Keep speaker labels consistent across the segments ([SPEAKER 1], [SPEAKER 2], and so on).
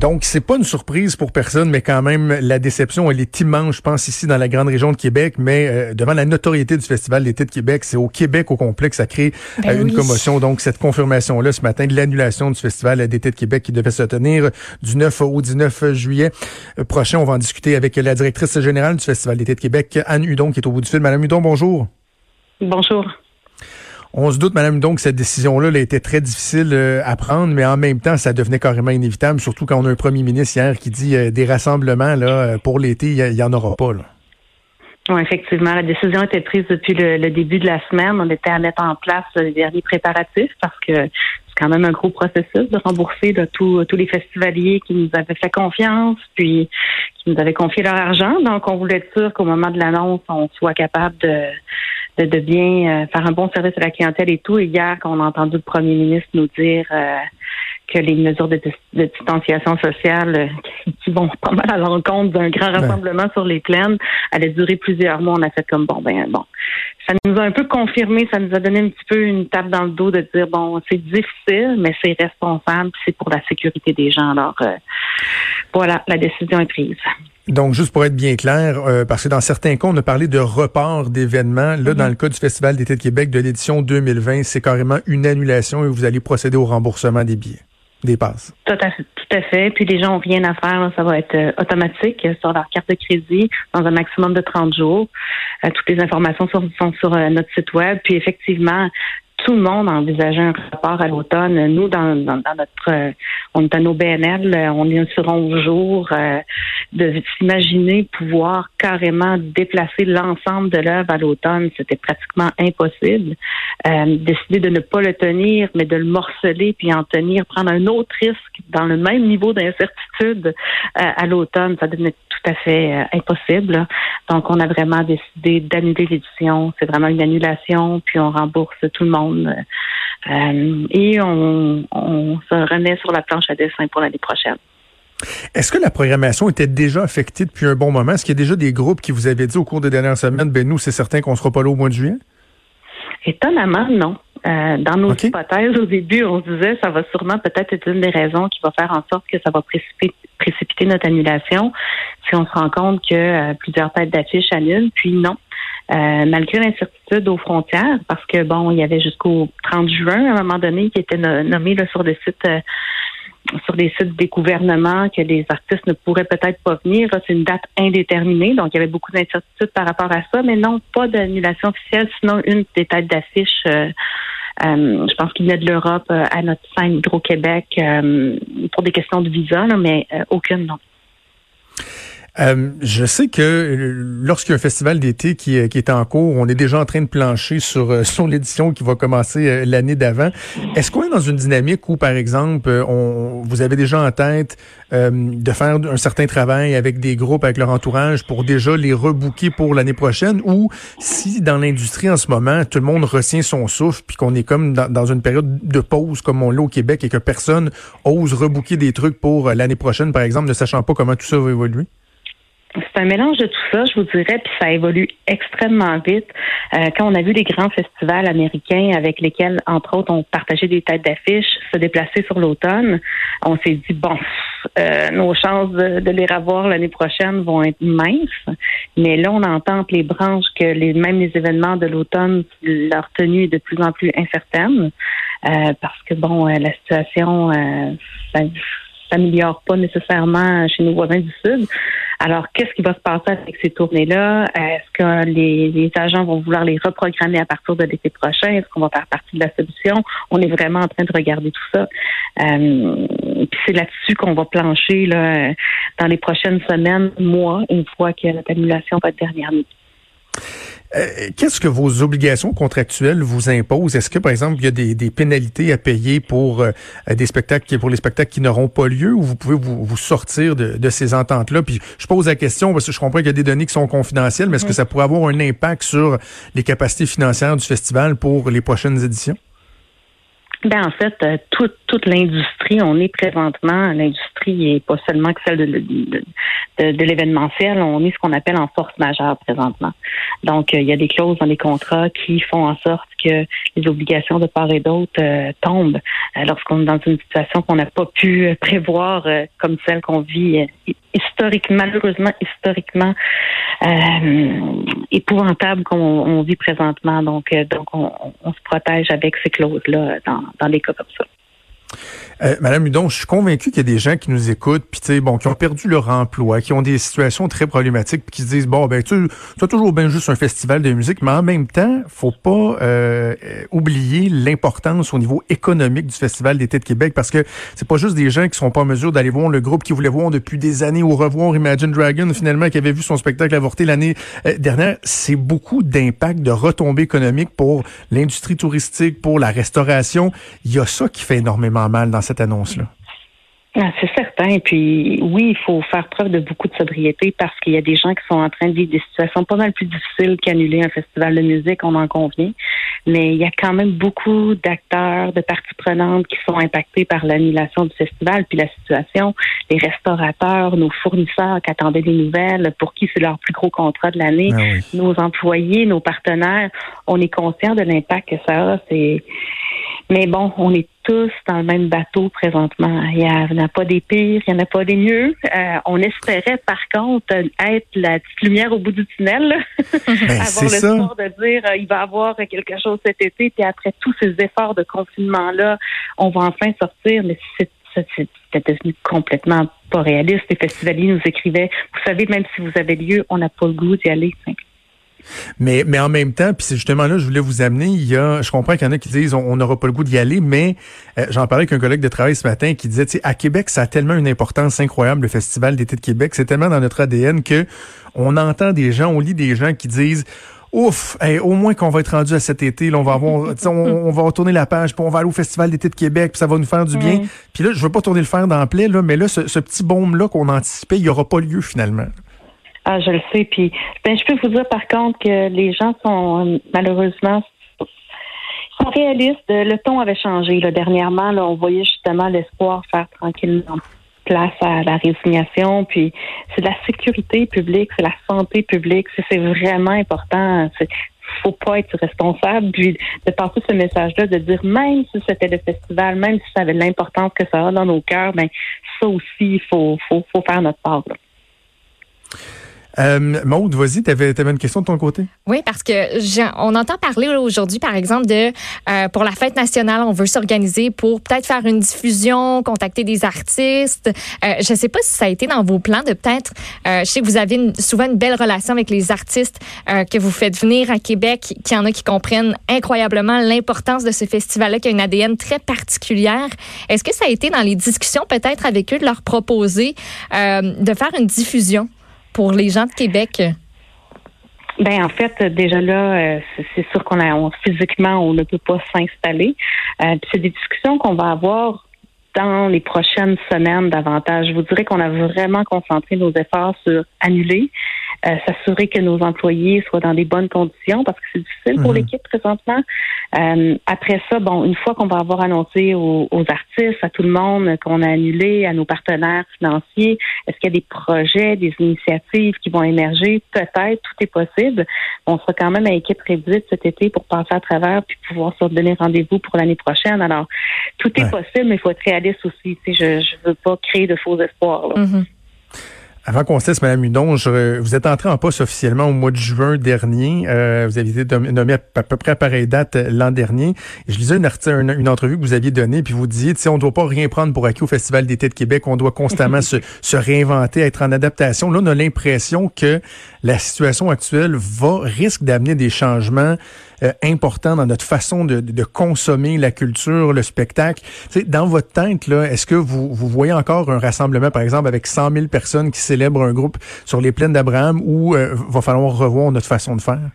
[SPEAKER 1] Donc, c'est pas une surprise pour personne, mais quand même, la déception, elle est immense, je pense, ici dans la grande région de Québec, mais euh, devant la notoriété du Festival d'été de Québec, c'est au Québec au complexe, ça crée
[SPEAKER 2] Ben
[SPEAKER 1] euh, une
[SPEAKER 2] oui.
[SPEAKER 1] commotion. Donc, cette confirmation-là ce matin de l'annulation du Festival d'été de Québec qui devait se tenir du 9 au 19 juillet prochain. On va en discuter avec la directrice générale du Festival d'été de Québec, Anne Hudon, qui est au bout du fil. Madame Hudon, bonjour.
[SPEAKER 3] Bonjour.
[SPEAKER 1] On se doute, Madame donc, cette décision-là a été très difficile euh, à prendre, mais en même temps, ça devenait carrément inévitable, surtout quand on a un premier ministre hier qui dit euh, des rassemblements euh, pour l'été, il y, en aura pas.
[SPEAKER 3] Oui, effectivement, la décision a été prise depuis le, début de la semaine. On était à mettre en place les derniers préparatifs parce que c'est quand même un gros processus de rembourser tous les festivaliers qui nous avaient fait confiance, puis qui nous avaient confié leur argent. Donc, on voulait être sûr qu'au moment de l'annonce, on soit capable de de, de bien euh, faire un bon service à la clientèle et tout. Et hier, quand on a entendu le premier ministre nous dire euh, que les mesures de, dis- de distanciation sociale euh, qui vont pas mal à l'encontre d'un grand rassemblement sur les plaines allaient durer plusieurs mois, on a fait comme bon ben bon. Ça nous a un peu confirmé, ça nous a donné un petit peu une tape dans le dos de dire bon, c'est difficile, mais c'est responsable, puis c'est pour la sécurité des gens. Alors euh, voilà, la décision est prise.
[SPEAKER 1] Donc, juste pour être bien clair, euh, parce que dans certains cas, on a parlé de report d'événements. Là, dans le cas du Festival d'été de Québec de l'édition 2020, c'est carrément une annulation et vous allez procéder au remboursement des billets, des passes.
[SPEAKER 3] Tout à fait. Tout à fait. Puis les gens ont rien à faire. Ça va être euh, automatique euh, sur leur carte de crédit dans un maximum de 30 jours. Euh, toutes les informations sont, sont sur notre site web. Puis effectivement, tout le monde envisageait un rapport à l'automne. Nous, dans, dans, notre, euh, on est à nos BNL, euh, on est sur 11 jours euh, de s'imaginer pouvoir carrément déplacer l'ensemble de l'œuvre à l'automne. C'était pratiquement impossible. Euh, décider de ne pas le tenir, mais de le morceler puis en tenir, prendre un autre risque dans le même niveau d'incertitude euh, à l'automne, ça devenait tout à fait impossible. Donc, on a vraiment décidé d'annuler l'édition. C'est vraiment une annulation, puis on rembourse tout le monde. Euh, et on, on se remet sur la planche à dessin pour l'année prochaine.
[SPEAKER 1] Est-ce que la programmation était déjà affectée depuis un bon moment? Est-ce qu'il y a déjà des groupes qui vous avaient dit au cours des dernières semaines, ben nous, c'est certain qu'on sera pas là au mois de juillet?
[SPEAKER 3] Étonnamment, non. Euh, dans nos hypothèses, au début, on se disait ça va sûrement peut-être être une des raisons qui va faire en sorte que ça va précipiter, précipiter notre annulation si on se rend compte que euh, plusieurs têtes d'affiches annulent. Puis non. Euh, malgré l'incertitude aux frontières, parce que bon, il y avait jusqu'au 30 juin à un moment donné qui était no- nommé là, sur le site euh, sur les sites des gouvernements que les artistes ne pourraient peut-être pas venir. C'est une date indéterminée, donc il y avait beaucoup d'incertitudes par rapport à ça, mais non, pas d'annulation officielle, sinon une des têtes d'affiche. euh, euh, je pense qu'il venait de l'Europe euh, à notre scène Hydro-Québec euh, pour des questions de visa, là, mais euh, aucune, non.
[SPEAKER 1] Euh, je sais que euh, lorsqu'il y a un festival d'été qui, est- qui est en cours, on est déjà en train de plancher sur, euh, sur l'édition qui va commencer euh, l'année d'avant. Est-ce qu'on est dans une dynamique où, par exemple, euh, on, vous avez déjà en tête euh, de faire un certain travail avec des groupes, avec leur entourage, pour déjà les rebooker pour l'année prochaine, ou si dans l'industrie en ce moment, tout le monde retient son souffle, puis qu'on est comme dans, dans une période de pause comme on l'a au Québec et que personne ose rebooker des trucs pour euh, l'année prochaine, par exemple, ne sachant pas comment tout ça va évoluer?
[SPEAKER 3] C'est un mélange de tout ça, je vous dirais, puis ça évolue extrêmement vite. Euh, quand on a vu les grands festivals américains avec lesquels, entre autres, on partageait des têtes d'affiches se déplacer sur l'automne, on s'est dit, bon, euh, nos chances de, de les revoir l'année prochaine vont être minces. Mais là, on entend les branches que les, même les événements de l'automne, leur tenue est de plus en plus incertaine euh, parce que, bon, euh, la situation euh, ça- s'améliore pas nécessairement chez nos voisins du Sud. Alors, qu'est-ce qui va se passer avec ces tournées-là? Est-ce que les, agents vont vouloir les reprogrammer à partir de l'été prochain? Est-ce qu'on va faire partie de la solution? On est vraiment en train de regarder tout ça. Euh, puis c'est là-dessus qu'on va plancher dans les prochaines semaines, mois, une fois que la annulation va être dernière.
[SPEAKER 1] Euh, Qu'est-ce que vos obligations contractuelles vous imposent? Est-ce que, par exemple, il y a des, des pénalités à payer pour euh, des spectacles, pour les spectacles qui n'auront pas lieu ou vous pouvez vous, vous sortir de, de ces ententes-là? Puis je pose la question parce que je comprends qu'il y a des données qui sont confidentielles, mais est-ce que ça pourrait avoir un impact sur les capacités financières du festival pour les prochaines éditions?
[SPEAKER 3] Ben en fait, euh, toute, toute l'industrie, on est présentement, l'industrie est pas seulement que celle de, l'événementiel, on est ce qu'on appelle en force majeure présentement. Donc, euh, il y a des clauses dans les contrats qui font en sorte que les obligations de part et d'autre euh, tombent lorsqu'on est dans une situation qu'on n'a pas pu prévoir comme celle qu'on vit historiquement, malheureusement, historiquement épouvantable qu'on vit présentement. Donc, donc on, on, se protège avec ces clauses-là dans, dans des cas comme ça.
[SPEAKER 1] Euh, Madame Hudon, je suis convaincu qu'il y a des gens qui nous écoutent, puis bon, qui ont perdu leur emploi, qui ont des situations très problématiques, puis qui se disent bon, ben tu as toujours bien juste un festival de musique, mais en même temps, faut pas euh, oublier l'importance au niveau économique du festival d'été de Québec, parce que c'est pas juste des gens qui sont pas en mesure d'aller voir le groupe qui voulait voir depuis des années ou revoir Imagine Dragon finalement qui avait vu son spectacle avorté l'année euh, dernière. C'est beaucoup d'impact, de retombées économiques pour l'industrie touristique, pour la restauration. Il y a ça qui fait énormément mal dans cette annonce-là.
[SPEAKER 3] Ah, c'est certain. Puis oui, il faut faire preuve de beaucoup de sobriété parce qu'il y a des gens qui sont en train de vivre des situations pas mal plus difficiles qu'annuler un festival de musique, on en convient. Mais il y a quand même beaucoup d'acteurs, de parties prenantes qui sont impactés par l'annulation du festival, puis la situation. Les restaurateurs, nos fournisseurs qui attendaient des nouvelles, pour qui c'est leur plus gros contrat de l'année, ah nos employés, nos partenaires, on est conscient de l'impact que ça a. C'est mais bon, on est tous dans le même bateau présentement. Il n'y en a pas des pires, il n'y en a pas des mieux. Euh, on espérait par contre être la petite lumière au bout du tunnel, ben, avoir l'espoir de dire euh, il va y avoir quelque chose cet été, puis après tous ces efforts de confinement-là, on va enfin sortir, mais c'était devenu complètement pas réaliste. Les festivaliers nous écrivaient, vous savez, même si vous avez lieu, on n'a pas le goût d'y aller.
[SPEAKER 1] Mais, mais en même temps, puis c'est justement là je voulais vous amener, il y a, je comprends qu'il y en a qui disent on n'aura pas le goût d'y aller, mais euh, j'en parlais avec un collègue de travail ce matin qui disait, tu sais, à Québec, ça a tellement une importance incroyable, le Festival d'été de Québec, c'est tellement dans notre ADN que on entend des gens, on lit des gens qui disent Ouf, au moins qu'on va être rendu à cet été, là, on va avoir, on, va retourner la page, puis on va aller au Festival d'été de Québec, puis ça va nous faire du bien. Puis là, je veux pas tourner le fer dans le là, mais là, ce, ce petit baume là qu'on anticipait, il y aura pas lieu finalement.
[SPEAKER 3] Ah, je le sais. Puis, ben, je peux vous dire par contre que les gens sont malheureusement sont réalistes. Le ton avait changé. Là, dernièrement, là, on voyait justement l'espoir faire tranquillement place à la résignation. Puis, c'est la sécurité publique, c'est la santé publique. C'est vraiment important. Il faut pas être responsable. Puis, de passer ce message-là, de dire même si c'était le festival, même si ça avait l'importance que ça a dans nos cœurs, ben ça aussi, il faut, faut, faut faire notre part. Là.
[SPEAKER 1] Euh, Maude, vas-y, tu avais, une question de ton côté?
[SPEAKER 2] Oui, parce que on entend parler aujourd'hui, par exemple, de euh, pour la fête nationale, on veut s'organiser pour peut-être faire une diffusion, contacter des artistes. Euh, je ne sais pas si ça a été dans vos plans de peut-être. Euh, je sais que vous avez souvent une belle relation avec les artistes que vous faites venir à Québec, qu'il y en a qui comprennent incroyablement l'importance de ce festival-là, qui a une ADN très particulière. Est-ce que ça a été dans les discussions peut-être avec eux de leur proposer de faire une diffusion? Pour les gens de Québec?
[SPEAKER 3] Ben en fait, déjà là, euh, c'est sûr qu'on a physiquement on ne peut pas s'installer. Euh, c'est des discussions qu'on va avoir dans les prochaines semaines davantage. Je vous dirais qu'on a vraiment concentré nos efforts sur annuler, euh, s'assurer que nos employés soient dans des bonnes conditions parce que c'est difficile pour mhm. l'équipe présentement. Euh, après ça, bon, une fois qu'on va avoir annoncé aux, artistes, à tout le monde qu'on a annulé, à nos partenaires financiers, est-ce qu'il y a des projets, des initiatives qui vont émerger? Peut-être, tout est possible. On sera quand même à équipe réduite cet été pour passer à travers puis pouvoir se donner rendez-vous pour l'année prochaine. Alors, tout est possible, mais il faut être réaliste aussi. je ne veux pas créer de faux espoirs. Là.
[SPEAKER 1] Mm-hmm. Avant qu'on cesse, Mme Hudon, vous êtes entrée en poste officiellement au mois de juin dernier. Euh, vous avez été nommé à, peu près à pareille date euh, l'an dernier. je lisais une, une, entrevue que vous aviez donnée, puis vous disiez, on ne doit pas rien prendre pour acquis au Festival d'été de Québec. On doit constamment se, se, réinventer, être en adaptation. Là, on a l'impression que la situation actuelle va risque d'amener des changements euh, importants dans notre façon de, consommer la culture, le spectacle. dans votre tête, est-ce que vous, vous voyez encore un rassemblement, par exemple, avec 100 000 personnes qui célèbrent un groupe sur les plaines d'Abraham ou euh, va falloir revoir notre façon de faire?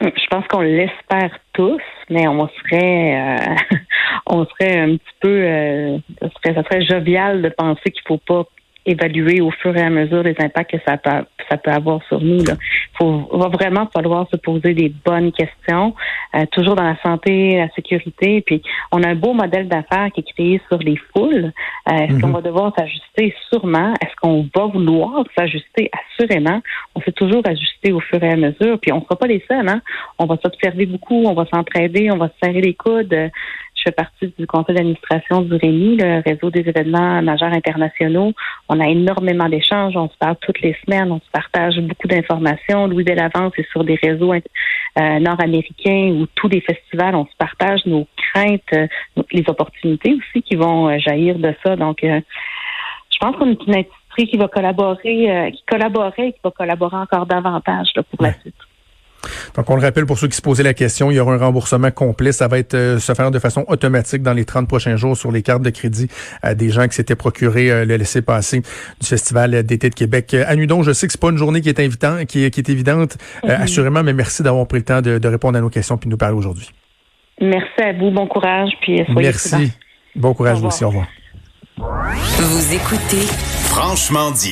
[SPEAKER 3] Je pense qu'on l'espère tous, mais on serait, euh, on serait un petit peu, ça, serait, serait jovial de penser qu'il faut pas évaluer au fur et à mesure les impacts que ça peut, ça peut avoir sur nous. Il faut, va vraiment falloir se poser des bonnes questions, euh, toujours dans la santé, la sécurité. Puis, on a un beau modèle d'affaires qui est créé sur les foules. Euh, est-ce qu'on mhm. va devoir s'ajuster? Sûrement. Est-ce qu'on va vouloir s'ajuster? Assurément. On s'est toujours ajusté au fur et à mesure. Puis, on ne sera pas les seuls. Hein? On va s'observer beaucoup, on va s'entraider, on va se serrer les coudes. Je fais partie du conseil d'administration du REMI, le réseau des événements majeurs internationaux. On a énormément d'échanges, on se parle toutes les semaines, on se partage beaucoup d'informations. Louis Delavance est sur des réseaux euh, nord-américains où tous les festivals, on se partage nos craintes, euh, les opportunités aussi qui vont euh, jaillir de ça. Donc, je pense qu'on est une industrie qui va collaborer, qui collaborait et qui va collaborer encore davantage pour la suite.
[SPEAKER 1] Donc, on le rappelle pour ceux qui se posaient la question, il y aura un remboursement complet. Ça va être euh, se faire de façon automatique dans les 30 prochains jours sur les cartes de crédit à des gens qui s'étaient procurés euh, le laisser-passer du Festival d'été de Québec. À Nudon, je sais que c'est pas une journée qui est, invitant, qui, est, qui est évidente, euh, mm-hmm. assurément, mais merci d'avoir pris le temps de, répondre à nos questions puis de nous parler aujourd'hui.
[SPEAKER 3] Merci à vous. Bon courage. Puis soyez
[SPEAKER 1] Merci. Bon courage vous aussi. Au revoir.
[SPEAKER 4] Vous écoutez Franchement dit.